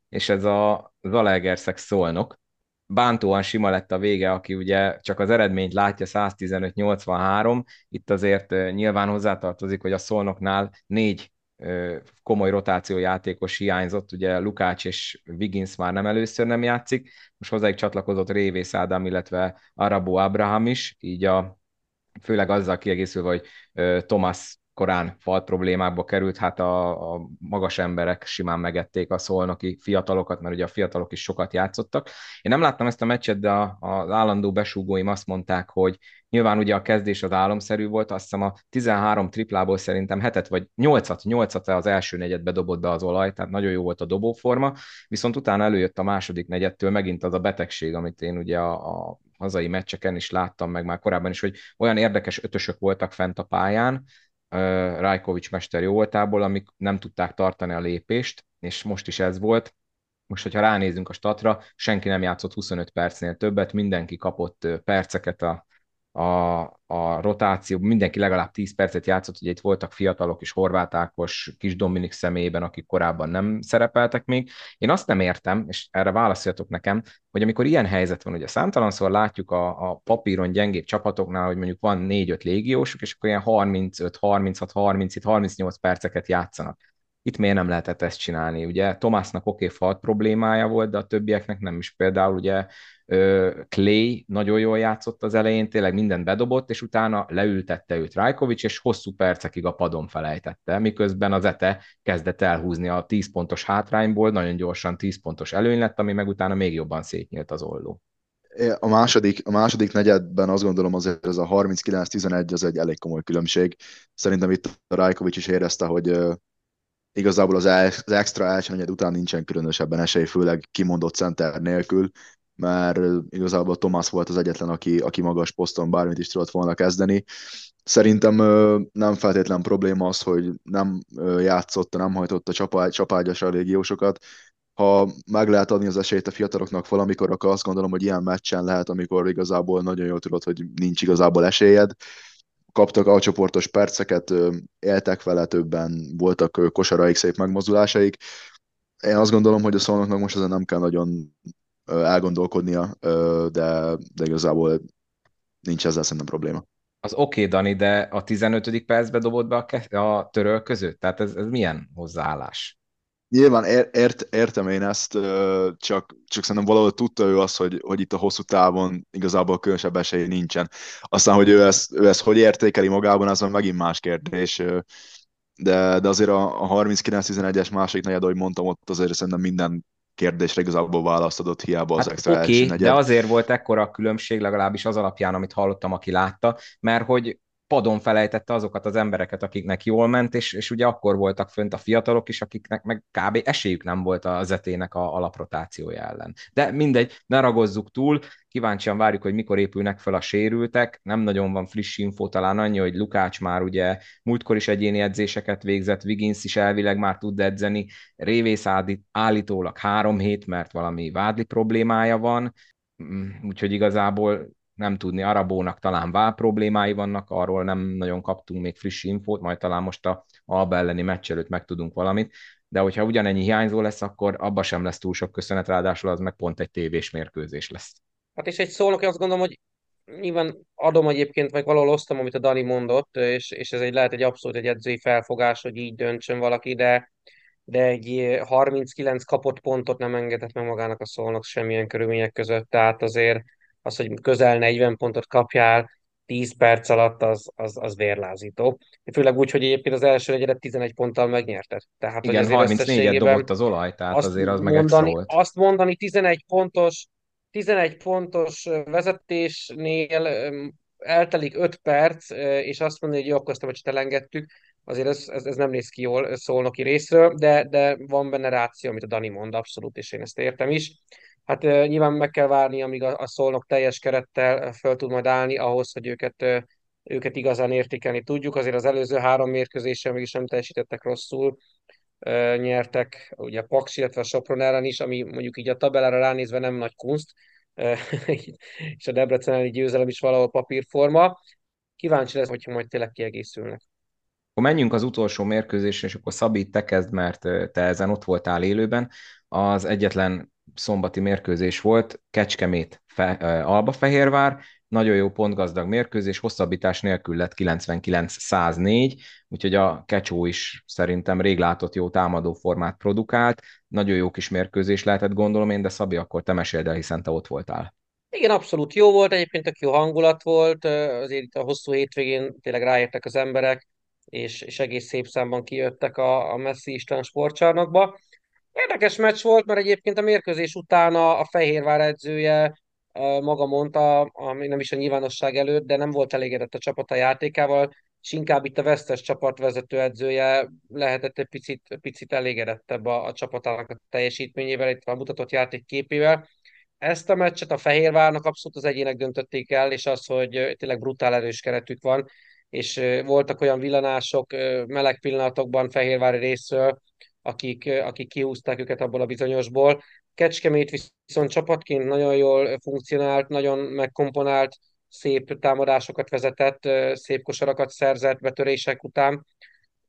és ez a Zalaegerszeg szolnok. Bántóan sima lett a vége, aki ugye csak az eredményt látja 115-83. Itt azért eh, nyilván hozzátartozik, hogy a szolnoknál négy komoly rotáció játékos hiányzott, ugye Lukács és Wiggins már nem először nem játszik, most hozzájuk csatlakozott Révész Ádám, illetve Arabo Abraham is, így a, főleg azzal kiegészülve, hogy Thomas korán falt problémákba került, hát a, a magas emberek simán megették a szolnoki fiatalokat, mert ugye a fiatalok is sokat játszottak. Én nem láttam ezt a meccset, de a, az állandó besúgóim azt mondták, hogy nyilván ugye a kezdés az álomszerű volt, azt hiszem a 13 triplából szerintem hetet vagy 8-at, 8-at az első negyedbe dobott be az olaj, tehát nagyon jó volt a dobóforma, viszont utána előjött a második negyedtől megint az a betegség, amit én ugye a, a hazai meccseken is láttam meg már korábban is, hogy olyan érdekes ötösök voltak fent a pályán, Rajkovics mester jó voltából, amik nem tudták tartani a lépést, és most is ez volt. Most, hogyha ránézünk a statra, senki nem játszott 25 percnél többet, mindenki kapott perceket a, a, a rotáció, mindenki legalább 10 percet játszott, ugye itt voltak fiatalok is, Horváth Ákos, Kis Dominik személyében, akik korábban nem szerepeltek még. Én azt nem értem, és erre válaszoljatok nekem, hogy amikor ilyen helyzet van, ugye számtalanszor látjuk a, a papíron gyengébb csapatoknál, hogy mondjuk van 4-5 légiósuk, és akkor ilyen 35, 36, 37, 38 perceket játszanak. Itt miért nem lehetett ezt csinálni? Ugye Tomásnak oké, okay, falt problémája volt, de a többieknek nem is. Például ugye Clay nagyon jól játszott az elején, tényleg mindent bedobott, és utána leültette őt Rajkovics, és hosszú percekig a padon felejtette, miközben az ETE kezdett elhúzni a 10 pontos hátrányból, nagyon gyorsan 10 pontos előny lett, ami meg utána még jobban szétnyílt az olló. A második, a második negyedben azt gondolom azért ez a 39-11 az egy elég komoly különbség. Szerintem itt a Rajkovics is érezte, hogy igazából az, az extra első negyed után nincsen különösebben esély, főleg kimondott center nélkül, mert igazából Thomas volt az egyetlen, aki, aki magas poszton bármit is tudott volna kezdeni. Szerintem nem feltétlen probléma az, hogy nem játszott, nem hajtott a csapá, csapágyasra a légiósokat. Ha meg lehet adni az esélyt a fiataloknak valamikor, akkor azt gondolom, hogy ilyen meccsen lehet, amikor igazából nagyon jól tudod, hogy nincs igazából esélyed. Kaptak a csoportos perceket, éltek vele többen, voltak kosaraik, szép megmozdulásaik. Én azt gondolom, hogy a szolnoknak most ezen nem kell nagyon elgondolkodnia, de, de igazából nincs ezzel szerintem probléma. Az oké, okay, Dani, de a 15. percbe dobott be a, ke- a töröl között? Tehát ez, ez milyen hozzáállás? Nyilván ér, ért, értem én ezt, csak, csak szerintem valahol tudta ő azt, hogy, hogy itt a hosszú távon igazából különösebb esély nincsen. Aztán, hogy ő ezt, ő ezt hogy értékeli magában, az megint más kérdés. De, de azért a, a 39-11-es második negyed, ahogy mondtam, ott azért szerintem minden kérdésre igazából választ adott, hiába az hát extra oké, negyed. de azért volt ekkora a különbség, legalábbis az alapján, amit hallottam, aki látta, mert hogy padon felejtette azokat az embereket, akiknek jól ment, és, és ugye akkor voltak fönt a fiatalok is, akiknek meg kb. esélyük nem volt a zetének a alaprotációja ellen. De mindegy, ne ragozzuk túl, kíváncsian várjuk, hogy mikor épülnek fel a sérültek, nem nagyon van friss info, talán annyi, hogy Lukács már ugye múltkor is egyéni edzéseket végzett, Wiggins is elvileg már tud edzeni, Révész állítólag három hét, mert valami vádli problémája van, mm, úgyhogy igazából nem tudni, Arabónak talán vál problémái vannak, arról nem nagyon kaptunk még friss infót, majd talán most a Alba elleni meccs előtt megtudunk valamit, de hogyha ugyanennyi hiányzó lesz, akkor abba sem lesz túl sok köszönet, ráadásul az meg pont egy tévés mérkőzés lesz. Hát és egy szólnak, én azt gondolom, hogy nyilván adom egyébként, meg valahol osztom, amit a Dani mondott, és, és ez egy lehet egy abszolút egy edzői felfogás, hogy így döntsön valaki, de, de egy 39 kapott pontot nem engedett meg magának a szólnak semmilyen körülmények között, tehát azért az, hogy közel 40 pontot kapjál 10 perc alatt, az, az, az vérlázító. Főleg úgy, hogy egyébként az első negyedet 11 ponttal megnyerted. Tehát, Igen, 34-et dobott az olaj, tehát azt azért az meg mondani, volt. Azt mondani 11 pontos 11 pontos vezetésnél eltelik 5 perc, és azt mondani, hogy jó, akkor ezt a meccset elengedtük, azért ez, ez, ez, nem néz ki jól szólnoki részről, de, de van benne ráció, amit a Dani mond, abszolút, és én ezt értem is. Hát nyilván meg kell várni, amíg a, szolnok teljes kerettel föl tud majd állni, ahhoz, hogy őket, őket igazán értékelni tudjuk. Azért az előző három mérkőzésen mégis nem teljesítettek rosszul, nyertek ugye a Paks, illetve a Sopron ellen is, ami mondjuk így a tabellára ránézve nem nagy kunst, és a Debrecen elleni győzelem is valahol papírforma. Kíváncsi lesz, hogyha majd tényleg kiegészülnek. Akkor menjünk az utolsó mérkőzésre, és akkor Szabi, te kezd, mert te ezen ott voltál élőben. Az egyetlen szombati mérkőzés volt, Kecskemét, Fe, Albafehérvár, nagyon jó pontgazdag mérkőzés, hosszabbítás nélkül lett 99-104, úgyhogy a Kecsó is szerintem rég látott jó támadó formát produkált, nagyon jó kis mérkőzés lehetett gondolom én, de Szabi, akkor te meséld el, hiszen te ott voltál. Igen, abszolút jó volt, egyébként tök jó hangulat volt, azért itt a hosszú hétvégén tényleg ráértek az emberek, és, és egész szép számban kijöttek a, a Messi Isten sportcsarnokba. Érdekes meccs volt, mert egyébként a mérkőzés után a, a Fehérvár edzője maga mondta, ami nem is a nyilvánosság előtt, de nem volt elégedett a csapata játékával, és inkább itt a vesztes csapatvezető edzője lehetett egy picit, picit elégedettebb a, a csapatának a teljesítményével, itt a mutatott játékképével. Ezt a meccset a Fehérvárnak abszolút az egyének döntötték el, és az, hogy tényleg brutál erős keretük van, és voltak olyan villanások meleg pillanatokban Fehérvári részről, akik, akik kihúzták őket abból a bizonyosból. Kecskemét viszont csapatként nagyon jól funkcionált, nagyon megkomponált, szép támadásokat vezetett, szép kosarakat szerzett betörések után.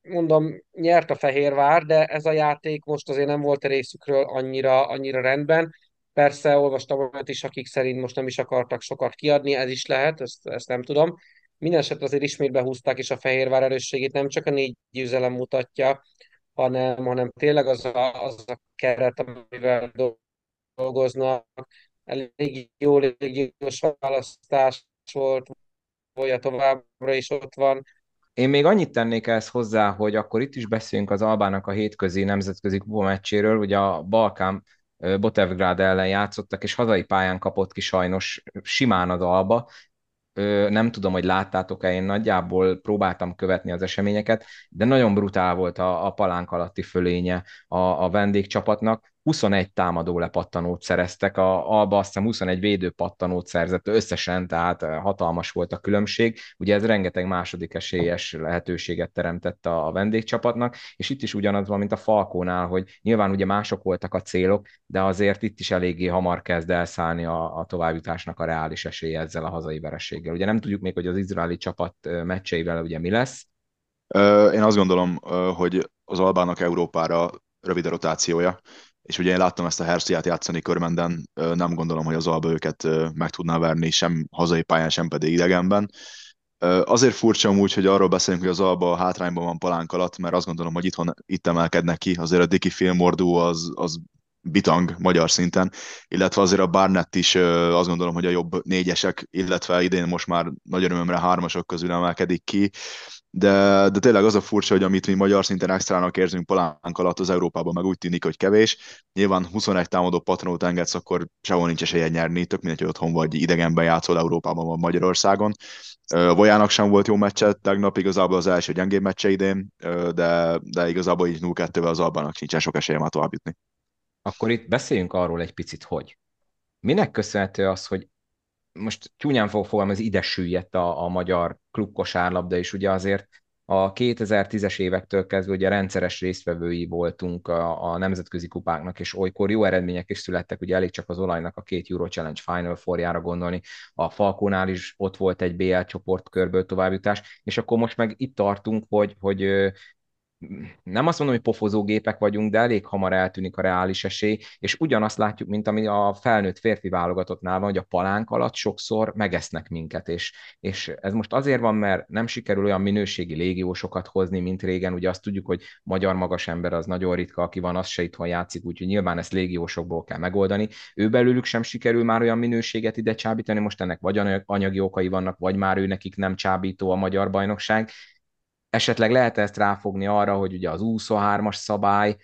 Mondom, nyert a Fehérvár, de ez a játék most azért nem volt a részükről annyira, annyira rendben. Persze olvastam olyat is, akik szerint most nem is akartak sokat kiadni, ez is lehet, ezt, ezt nem tudom. Mindenesetre azért ismét behúzták, és a Fehérvár erősségét nem csak a négy győzelem mutatja, hanem, hanem tényleg az a, az a keret, amivel dolgoznak. Elég jó légiós választás volt, vagy továbbra is ott van. Én még annyit tennék ezt hozzá, hogy akkor itt is beszéljünk az Albának a hétközi nemzetközi kupa meccséről. Ugye a Balkán Botevgrád ellen játszottak, és hazai pályán kapott ki sajnos simán az Alba, nem tudom, hogy láttátok-e, én nagyjából próbáltam követni az eseményeket, de nagyon brutál volt a, a palánk alatti fölénye a, a vendégcsapatnak. 21 támadó lepattanót szereztek, a Alba azt hiszem 21 védő pattanót szerzett összesen, tehát eh, hatalmas volt a különbség. Ugye ez rengeteg második esélyes lehetőséget teremtett a, vendégcsapatnak, és itt is ugyanaz van, mint a Falkónál, hogy nyilván ugye mások voltak a célok, de azért itt is eléggé hamar kezd elszállni a, a továbbjutásnak a reális esélye ezzel a hazai vereséggel. Ugye nem tudjuk még, hogy az izraeli csapat eh, meccseivel ugye mi lesz, én azt gondolom, hogy az Albának Európára rövid a rotációja, és ugye én láttam ezt a Herciát játszani körmenden, nem gondolom, hogy az Alba őket meg tudná verni sem hazai pályán, sem pedig idegenben. Azért furcsa úgy, hogy arról beszélünk, hogy az Alba hátrányban van palánk alatt, mert azt gondolom, hogy itthon itt emelkednek ki. Azért a Diki filmordú az, az bitang magyar szinten, illetve azért a Barnett is azt gondolom, hogy a jobb négyesek, illetve idén most már nagy örömömre hármasok közül emelkedik ki, de, de tényleg az a furcsa, hogy amit mi magyar szinten extrának érzünk palánk alatt az Európában, meg úgy tűnik, hogy kevés. Nyilván 21 támadó patronót engedsz, akkor sehol nincs esélye nyerni, tök mindegy, hogy otthon vagy idegenben játszol Európában vagy Magyarországon. Vojának sem volt jó meccse tegnap, igazából az első gyengébb meccse idén, de, de igazából így 0-2-vel az Albának sincsen sok esélye már tovább jutni. Akkor itt beszéljünk arról egy picit, hogy minek köszönhető az, hogy most csúnyán fog fogalmazni, ide süllyedt a, a magyar klubkosárlabda, és ugye azért a 2010-es évektől kezdve ugye rendszeres résztvevői voltunk a, a nemzetközi kupáknak, és olykor jó eredmények is születtek, ugye elég csak az olajnak a két Euro Challenge Final forjára gondolni, a Falkónál is ott volt egy BL csoportkörből továbbjutás, és akkor most meg itt tartunk, hogy, hogy nem azt mondom, hogy pofozógépek vagyunk, de elég hamar eltűnik a reális esély, és ugyanazt látjuk, mint ami a felnőtt férfi válogatottnál van, hogy a palánk alatt sokszor megesznek minket, és, és ez most azért van, mert nem sikerül olyan minőségi légiósokat hozni, mint régen, ugye azt tudjuk, hogy magyar magas ember az nagyon ritka, aki van, az se itthon játszik, úgyhogy nyilván ezt légiósokból kell megoldani. Ő belőlük sem sikerül már olyan minőséget ide csábítani, most ennek vagy anyagi okai vannak, vagy már ő nekik nem csábító a magyar bajnokság, esetleg lehet ezt ráfogni arra, hogy ugye az 23-as szabály,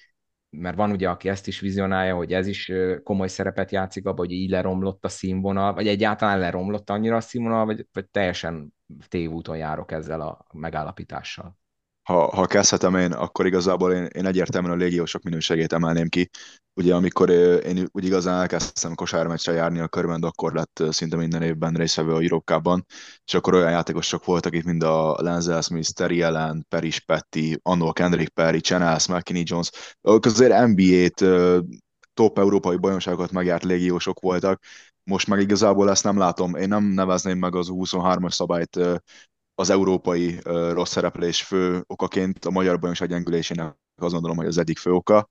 mert van ugye, aki ezt is vizionálja, hogy ez is komoly szerepet játszik abban, hogy így leromlott a színvonal, vagy egyáltalán leromlott annyira a színvonal, vagy, vagy teljesen tévúton járok ezzel a megállapítással ha, ha kezdhetem én, akkor igazából én, én egyértelműen a légiósok minőségét emelném ki. Ugye amikor én úgy igazán elkezdtem kosármeccsre járni a körben, akkor lett szinte minden évben részvevő a Eurocup-ban, és akkor olyan játékosok voltak itt, mint a Lenzel Smith, Terry Allen, Peris Petty, Anno Kendrick Perry, Chanels, McKinney Jones, azért NBA-t, top európai bajnokságokat megjárt légiósok voltak, most meg igazából ezt nem látom. Én nem nevezném meg az 23-as szabályt az európai rossz szereplés fő okaként. A magyar bajnokság gyengülésének azt gondolom, hogy az egyik fő oka,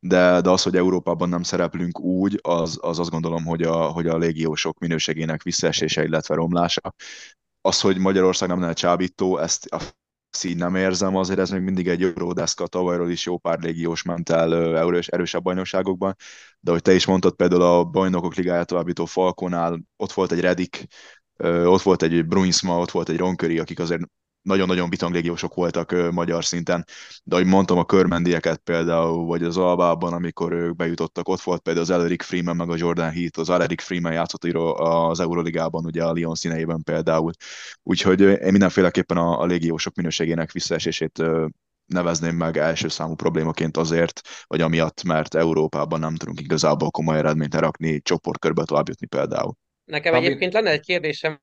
de, de az, hogy Európában nem szereplünk úgy, az, az azt gondolom, hogy a, hogy a légiósok minőségének visszaesése, illetve romlása. Az, hogy Magyarország nem lenne csábító, ezt, ezt így nem érzem, azért ez még mindig egy euródeszka, tavalyról is jó pár légiós ment el erős, erősebb bajnokságokban, de hogy te is mondtad, például a bajnokok ligáját továbbító Falkonál ott volt egy Redik, ott volt egy Bruinsma, ott volt egy Ronköri, akik azért nagyon-nagyon bitanglégiósok voltak magyar szinten, de ahogy mondtam, a körmendieket például, vagy az Albában, amikor ők bejutottak, ott volt például az Elric Freeman, meg a Jordan Heath, az Elric Freeman játszott az Euroligában, ugye a Lyon színeiben például. Úgyhogy én mindenféleképpen a, a légiósok minőségének visszaesését nevezném meg első számú problémaként azért, vagy amiatt, mert Európában nem tudunk igazából komoly eredményt erakni, csoportkörbe tovább jutni például. Nekem egyébként lenne egy kérdésem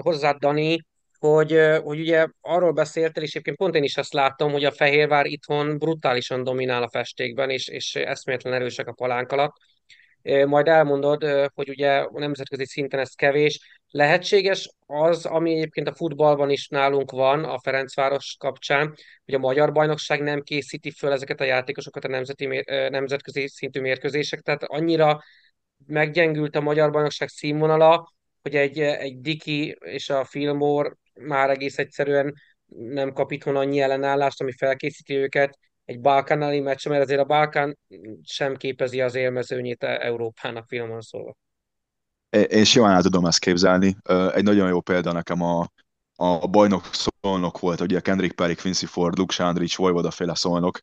hozzád, Dani, hogy, hogy ugye arról beszéltél, és egyébként pont én is azt láttam, hogy a Fehérvár itthon brutálisan dominál a festékben, és, és eszméletlen erősek a palánk alatt. Majd elmondod, hogy ugye a nemzetközi szinten ez kevés. Lehetséges az, ami egyébként a futballban is nálunk van, a Ferencváros kapcsán, hogy a magyar bajnokság nem készíti föl ezeket a játékosokat a nemzeti, nemzetközi szintű mérkőzések, tehát annyira meggyengült a magyar bajnokság színvonala, hogy egy, egy Diki és a Filmor már egész egyszerűen nem kap itthon annyi ellenállást, ami felkészíti őket egy balkánáli meccs, mert azért a Balkán sem képezi az élmezőnyét Európának finoman szólva. Én simán el tudom ezt képzelni. Egy nagyon jó példa nekem a, a bajnok szolnok volt, ugye Kendrick Perry, Quincy Ford, Luke Sandrich, Vojvoda féle szolnok,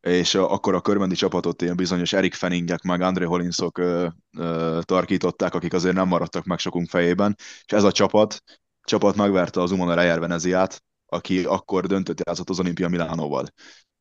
és akkor a körmendi csapatot ilyen bizonyos Erik Fenningek, meg André Hollinsok ö, ö, tarkították, akik azért nem maradtak meg sokunk fejében, és ez a csapat, csapat megverte az Umana Reyer Veneziát, aki akkor döntött játszott az Olimpia Milánóval.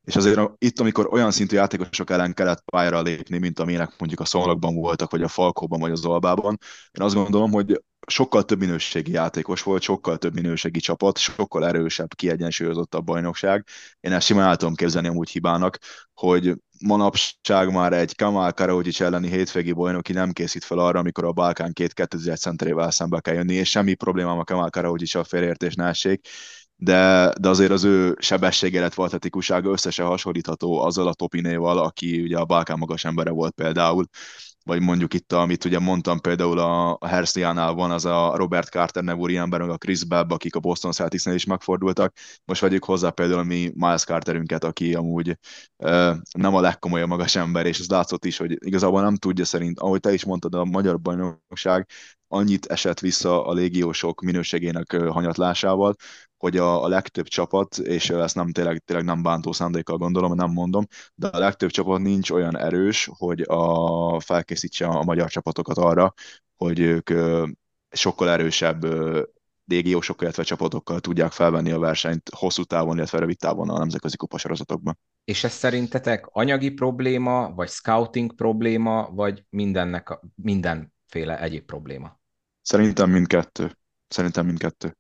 És azért itt, amikor olyan szintű játékosok ellen kellett pályára lépni, mint amilyenek mondjuk a Szolnokban voltak, vagy a Falkóban, vagy az Albában, én azt gondolom, hogy sokkal több minőségi játékos volt, sokkal több minőségi csapat, sokkal erősebb, kiegyensúlyozottabb bajnokság. Én ezt simán el tudom képzelni amúgy hibának, hogy manapság már egy Kamal Karadzic elleni hétvégi bajnoki nem készít fel arra, amikor a Balkán két 2000 centerével szembe kell jönni, és semmi problémám a Kamal Karadzic a félértés ne de, de azért az ő sebessége, illetve atletikussága összesen hasonlítható azzal a Topinéval, aki ugye a Balkán magas embere volt például vagy mondjuk itt, amit ugye mondtam például a, a Hersliánál van az a Robert Carter nevű ember, meg a Chris Bebb, akik a Boston Celticsnél is megfordultak. Most vegyük hozzá például mi Miles Carterünket, aki amúgy uh, nem a legkomolyabb magas ember, és ez látszott is, hogy igazából nem tudja szerint, ahogy te is mondtad, a magyar bajnokság annyit esett vissza a légiósok minőségének hanyatlásával, hogy a, a legtöbb csapat, és ezt nem tényleg, tényleg nem bántó szándékkal gondolom, nem mondom, de a legtöbb csapat nincs olyan erős, hogy a, felkészítse a magyar csapatokat arra, hogy ők sokkal erősebb légiósokkal, illetve csapatokkal tudják felvenni a versenyt hosszú távon, illetve rövid távon a nemzetközi kupasorozatokban. És ez szerintetek anyagi probléma, vagy scouting probléma, vagy mindennek, mindenféle egyéb probléma? Szerintem mindkettő. Szerintem mindkettő.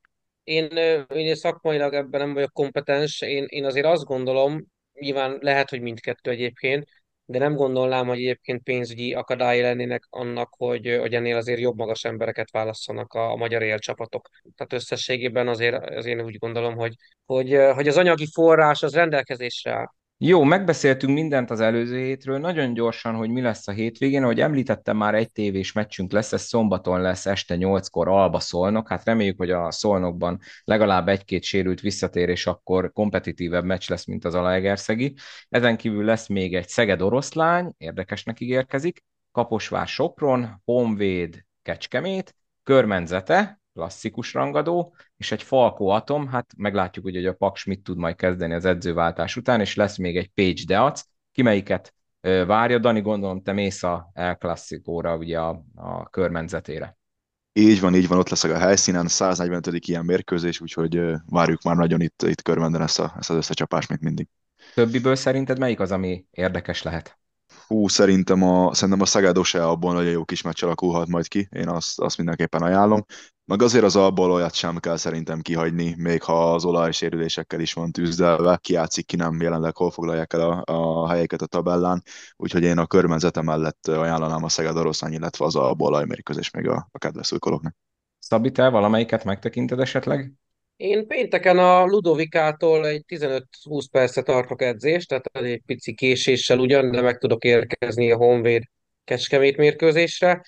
Én, én szakmailag ebben nem vagyok kompetens, én, én azért azt gondolom, nyilván lehet, hogy mindkettő egyébként, de nem gondolnám, hogy egyébként pénzügyi akadály lennének annak, hogy, hogy ennél azért jobb magas embereket válasszanak a, a magyar élcsapatok. Tehát összességében azért, azért én úgy gondolom, hogy, hogy, hogy az anyagi forrás az rendelkezésre áll. Jó, megbeszéltünk mindent az előző hétről, nagyon gyorsan, hogy mi lesz a hétvégén, ahogy említettem, már egy tévés meccsünk lesz, ez szombaton lesz este 8-kor Alba Szolnok, hát reméljük, hogy a Szolnokban legalább egy-két sérült visszatér, és akkor kompetitívebb meccs lesz, mint az Alaegerszegi. Ezen kívül lesz még egy Szeged Oroszlány, érdekesnek ígérkezik, Kaposvár Sopron, Honvéd Kecskemét, Körmenzete, klasszikus rangadó, és egy Falco Atom, hát meglátjuk, hogy a Paks mit tud majd kezdeni az edzőváltás után, és lesz még egy Page Deac, ki melyiket várja, Dani, gondolom te mész a El Classicóra, ugye a, a körmenzetére. Így van, így van, ott leszek a helyszínen, 145. ilyen mérkőzés, úgyhogy várjuk már nagyon itt, itt körmenden ezt, a, ezt az összecsapást, mint mindig. Többiből szerinted melyik az, ami érdekes lehet? Hú, szerintem a, szerintem a Szegedose abban nagyon jó kis meccs alakulhat majd ki, én azt, azt mindenképpen ajánlom. Meg azért az abból olyat sem kell szerintem kihagyni, még ha az olajsérülésekkel is van tűzdelve, kiátszik ki nem jelenleg hol foglalják el a, a helyeket a tabellán, úgyhogy én a körmenzete mellett ajánlanám a Szeged Oroszlány, illetve az a bolaj mérkőzés még a, a kedves újkolóknak. Szabi, te valamelyiket megtekinted esetleg? Én pénteken a Ludovikától egy 15-20 percet tartok edzést, tehát egy pici késéssel ugyan, de meg tudok érkezni a Honvéd Kecskemét mérkőzésre.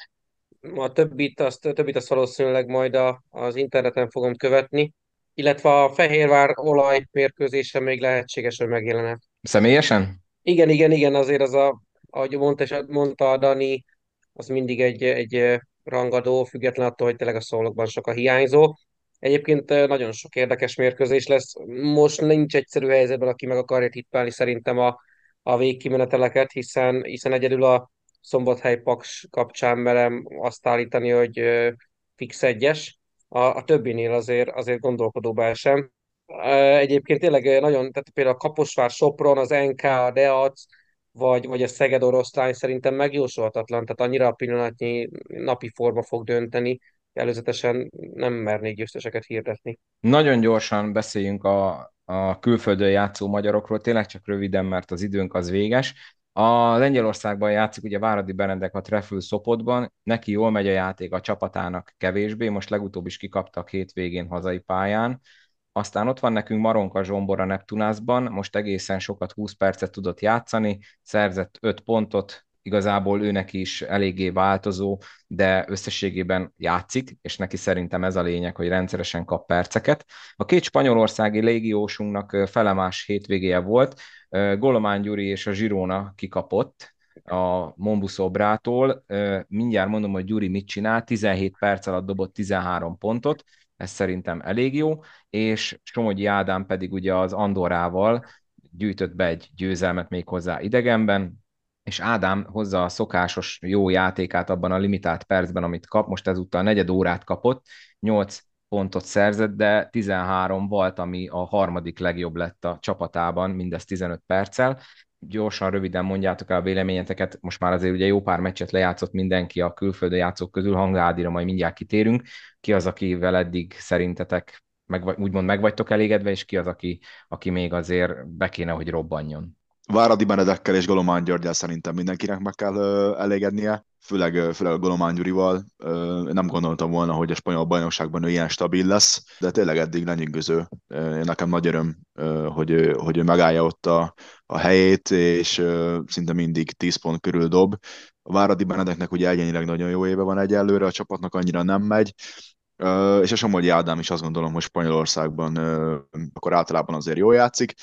A többit azt, a többit azt valószínűleg majd a, az interneten fogom követni, illetve a Fehérvár olaj mérkőzése még lehetséges, hogy megjelenek. Személyesen? Igen, igen, igen, azért az a, ahogy mondta, mondta a Dani, az mindig egy, egy rangadó, független attól, hogy tényleg a szólokban sok a hiányzó. Egyébként nagyon sok érdekes mérkőzés lesz. Most nincs egyszerű helyzetben, aki meg akarja tippelni szerintem a, a végkimeneteleket, hiszen, hiszen egyedül a Szombathely Paks kapcsán merem azt állítani, hogy fix egyes. A, a többinél azért, azért gondolkodóba esem. Egyébként tényleg nagyon, tehát például a Kaposvár Sopron, az NK, a Deac, vagy, vagy a Szeged oroszlány szerintem megjósolhatatlan, tehát annyira a pillanatnyi napi forma fog dönteni, előzetesen nem mernék győzteseket hirdetni. Nagyon gyorsan beszéljünk a, a külföldön játszó magyarokról, tényleg csak röviden, mert az időnk az véges. A Lengyelországban játszik ugye Váradi Benedek a Trefül Szopotban, neki jól megy a játék, a csapatának kevésbé, most legutóbb is kikaptak hétvégén hazai pályán. Aztán ott van nekünk Maronka Zsombor a Neptunászban, most egészen sokat 20 percet tudott játszani, szerzett 5 pontot, igazából őnek is eléggé változó, de összességében játszik, és neki szerintem ez a lényeg, hogy rendszeresen kap perceket. A két spanyolországi légiósunknak felemás hétvégéje volt, Golomán Gyuri és a Zsirona kikapott a Mombus Obrától. Mindjárt mondom, hogy Gyuri mit csinál, 17 perc alatt dobott 13 pontot, ez szerintem elég jó, és Somogyi Ádám pedig ugye az Andorával gyűjtött be egy győzelmet még hozzá idegenben, és Ádám hozza a szokásos jó játékát abban a limitált percben, amit kap, most ezúttal negyed órát kapott, 8 pontot szerzett, de 13 volt, ami a harmadik legjobb lett a csapatában, mindez 15 perccel. Gyorsan, röviden mondjátok el a véleményeteket, most már azért ugye jó pár meccset lejátszott mindenki a külföldön játszók közül, Hangádira majd mindjárt kitérünk. Ki az, akivel eddig szerintetek meg, úgymond meg vagytok elégedve, és ki az, aki, aki még azért be kéne, hogy robbanjon? Váradi Benedekkel és Golomán Györgyel szerintem mindenkinek meg kell elégednie, főleg, főleg Golomán Gyurival. Nem gondoltam volna, hogy a spanyol bajnokságban ő ilyen stabil lesz, de tényleg eddig lenyűgöző. Nekem nagy öröm, hogy ő, hogy ő megállja ott a, a helyét, és szinte mindig 10 pont körül dob. A Váradi Benedeknek ugye egyenileg nagyon jó éve van egyelőre, a csapatnak annyira nem megy, és a Somogyi Ádám is azt gondolom, hogy Spanyolországban akkor általában azért jól játszik.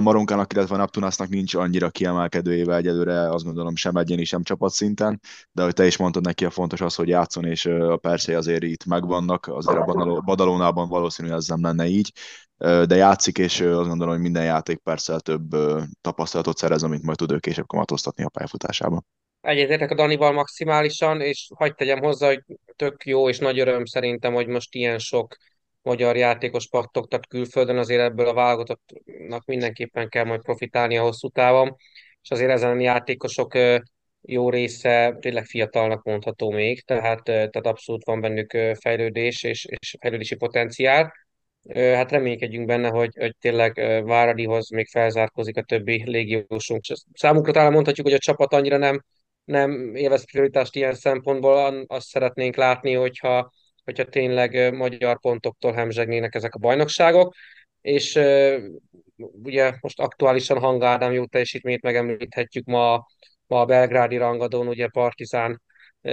Maronkának, illetve Neptunásznak nincs annyira kiemelkedő éve egyelőre, azt gondolom sem egyéni, sem csapatszinten, de hogy te is mondtad neki, a fontos az, hogy játszon, és a percei azért itt megvannak, azért a Badalónában valószínűleg ez nem lenne így, de játszik, és azt gondolom, hogy minden játék perccel több tapasztalatot szerez, amit majd tud ő később kamatoztatni a pályafutásában. Egyetértek a Danival maximálisan, és hagyd tegyem hozzá, hogy tök jó és nagy öröm szerintem, hogy most ilyen sok magyar játékos pattogtat külföldön, azért ebből a válogatottnak mindenképpen kell majd profitálni a hosszú távon, és azért ezen a játékosok jó része tényleg fiatalnak mondható még, tehát, tehát abszolút van bennük fejlődés és, és fejlődési potenciál. Hát reménykedjünk benne, hogy, hogy tényleg Váradihoz még felzárkozik a többi légiósunk. Számunkra talán mondhatjuk, hogy a csapat annyira nem nem élvez prioritást ilyen szempontból, azt szeretnénk látni, hogyha, hogyha tényleg magyar pontoktól hemzsegnének ezek a bajnokságok, és ugye most aktuálisan Hanga Ádám jó teljesítményt megemlíthetjük ma, ma a belgrádi rangadón, ugye Partizán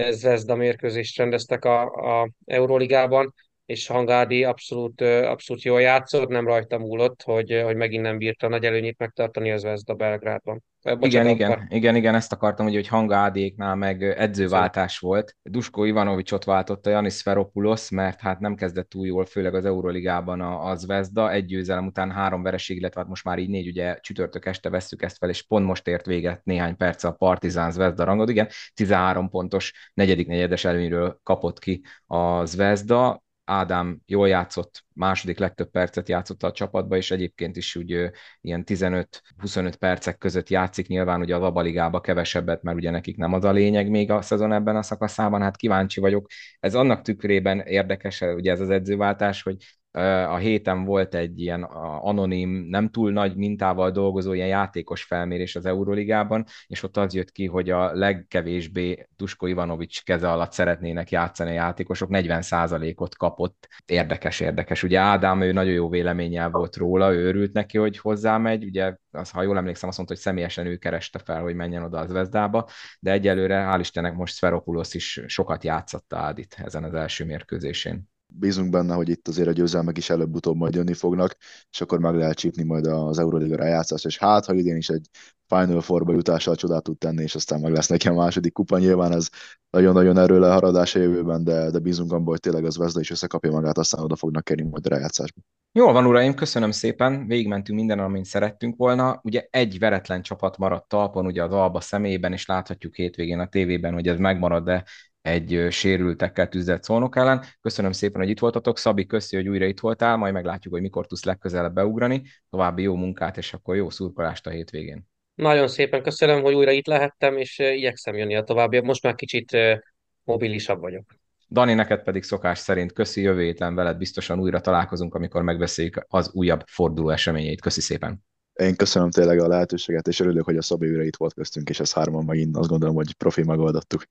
Zvezda mérkőzést rendeztek a, a Euróligában, és Hangádi abszolút, abszolút jól játszott, nem rajta múlott, hogy, hogy megint nem bírta nagy előnyét megtartani az Vezda Belgrádban. Bocsánat, igen, igen, igen, igen, ezt akartam, hogy, hogy Hangádéknál meg edzőváltás volt. Dusko Ivanovicsot váltotta Janis Feropulos, mert hát nem kezdett túl jól, főleg az Euroligában az Vezda. Egy győzelem után három vereség, illetve hát most már így négy, ugye csütörtök este vesszük ezt fel, és pont most ért véget néhány perc a Partizán Zvezda rangod. Igen, 13 pontos negyedik negyedes előnyről kapott ki a Zvezda Ádám jól játszott, második legtöbb percet játszott a csapatba, és egyébként is úgy ilyen 15-25 percek között játszik, nyilván ugye a Vabaligába kevesebbet, mert ugye nekik nem az a lényeg még a szezon ebben a szakaszában, hát kíváncsi vagyok. Ez annak tükrében érdekes, ugye ez az edzőváltás, hogy a héten volt egy ilyen anonim, nem túl nagy mintával dolgozó ilyen játékos felmérés az Euroligában, és ott az jött ki, hogy a legkevésbé Dusko Ivanovics keze alatt szeretnének játszani a játékosok, 40%-ot kapott. Érdekes, érdekes. Ugye Ádám, ő nagyon jó véleménnyel volt róla, ő örült neki, hogy hozzámegy, ugye az, ha jól emlékszem, azt mondta, hogy személyesen ő kereste fel, hogy menjen oda az Vezdába, de egyelőre, hál' Istennek most Sferopulos is sokat játszotta Ádit ezen az első mérkőzésén bízunk benne, hogy itt azért a győzelmek is előbb-utóbb majd jönni fognak, és akkor meg lehet csípni majd az Euroliga rájátszás, és hát, ha idén is egy Final Four-ba jutással csodát tud tenni, és aztán meg lesz neki a második kupa, nyilván ez nagyon-nagyon erő leharadás a jövőben, de, de bízunk abban, hogy tényleg az Vezda is összekapja magát, aztán oda fognak kerülni majd a rájátszásba. Jól van, uraim, köszönöm szépen, végigmentünk minden, amit szerettünk volna. Ugye egy veretlen csapat maradt talpon, ugye az Alba személyében, és láthatjuk hétvégén a tévében, hogy ez megmarad, de egy sérültekkel tüzdelt szolnok ellen. Köszönöm szépen, hogy itt voltatok. Szabi, köszi, hogy újra itt voltál, majd meglátjuk, hogy mikor tudsz legközelebb beugrani. További jó munkát, és akkor jó szurkolást a hétvégén. Nagyon szépen köszönöm, hogy újra itt lehettem, és igyekszem jönni a további. Most már kicsit mobilisabb vagyok. Dani, neked pedig szokás szerint köszi, jövő héten veled biztosan újra találkozunk, amikor megbeszéljük az újabb forduló eseményeit. Köszi szépen! Én köszönöm tényleg a lehetőséget, és örülök, hogy a Szabi újra itt volt köztünk, és ez hárman megint azt gondolom, hogy profi megoldottuk.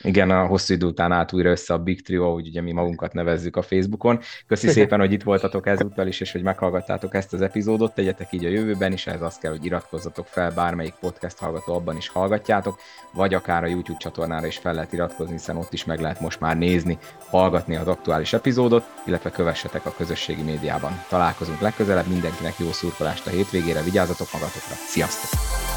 Igen, a hosszú idő után állt újra össze a Big Trio, úgy ugye mi magunkat nevezzük a Facebookon. Köszi szépen, hogy itt voltatok ezúttal is, és hogy meghallgattátok ezt az epizódot. Tegyetek így a jövőben is, ez azt kell, hogy iratkozzatok fel, bármelyik podcast hallgató abban is hallgatjátok, vagy akár a YouTube csatornára is fel lehet iratkozni, hiszen ott is meg lehet most már nézni, hallgatni az aktuális epizódot, illetve kövessetek a közösségi médiában. Találkozunk legközelebb, mindenkinek jó szurkolást a hétvégére, vigyázzatok magatokra, sziasztok!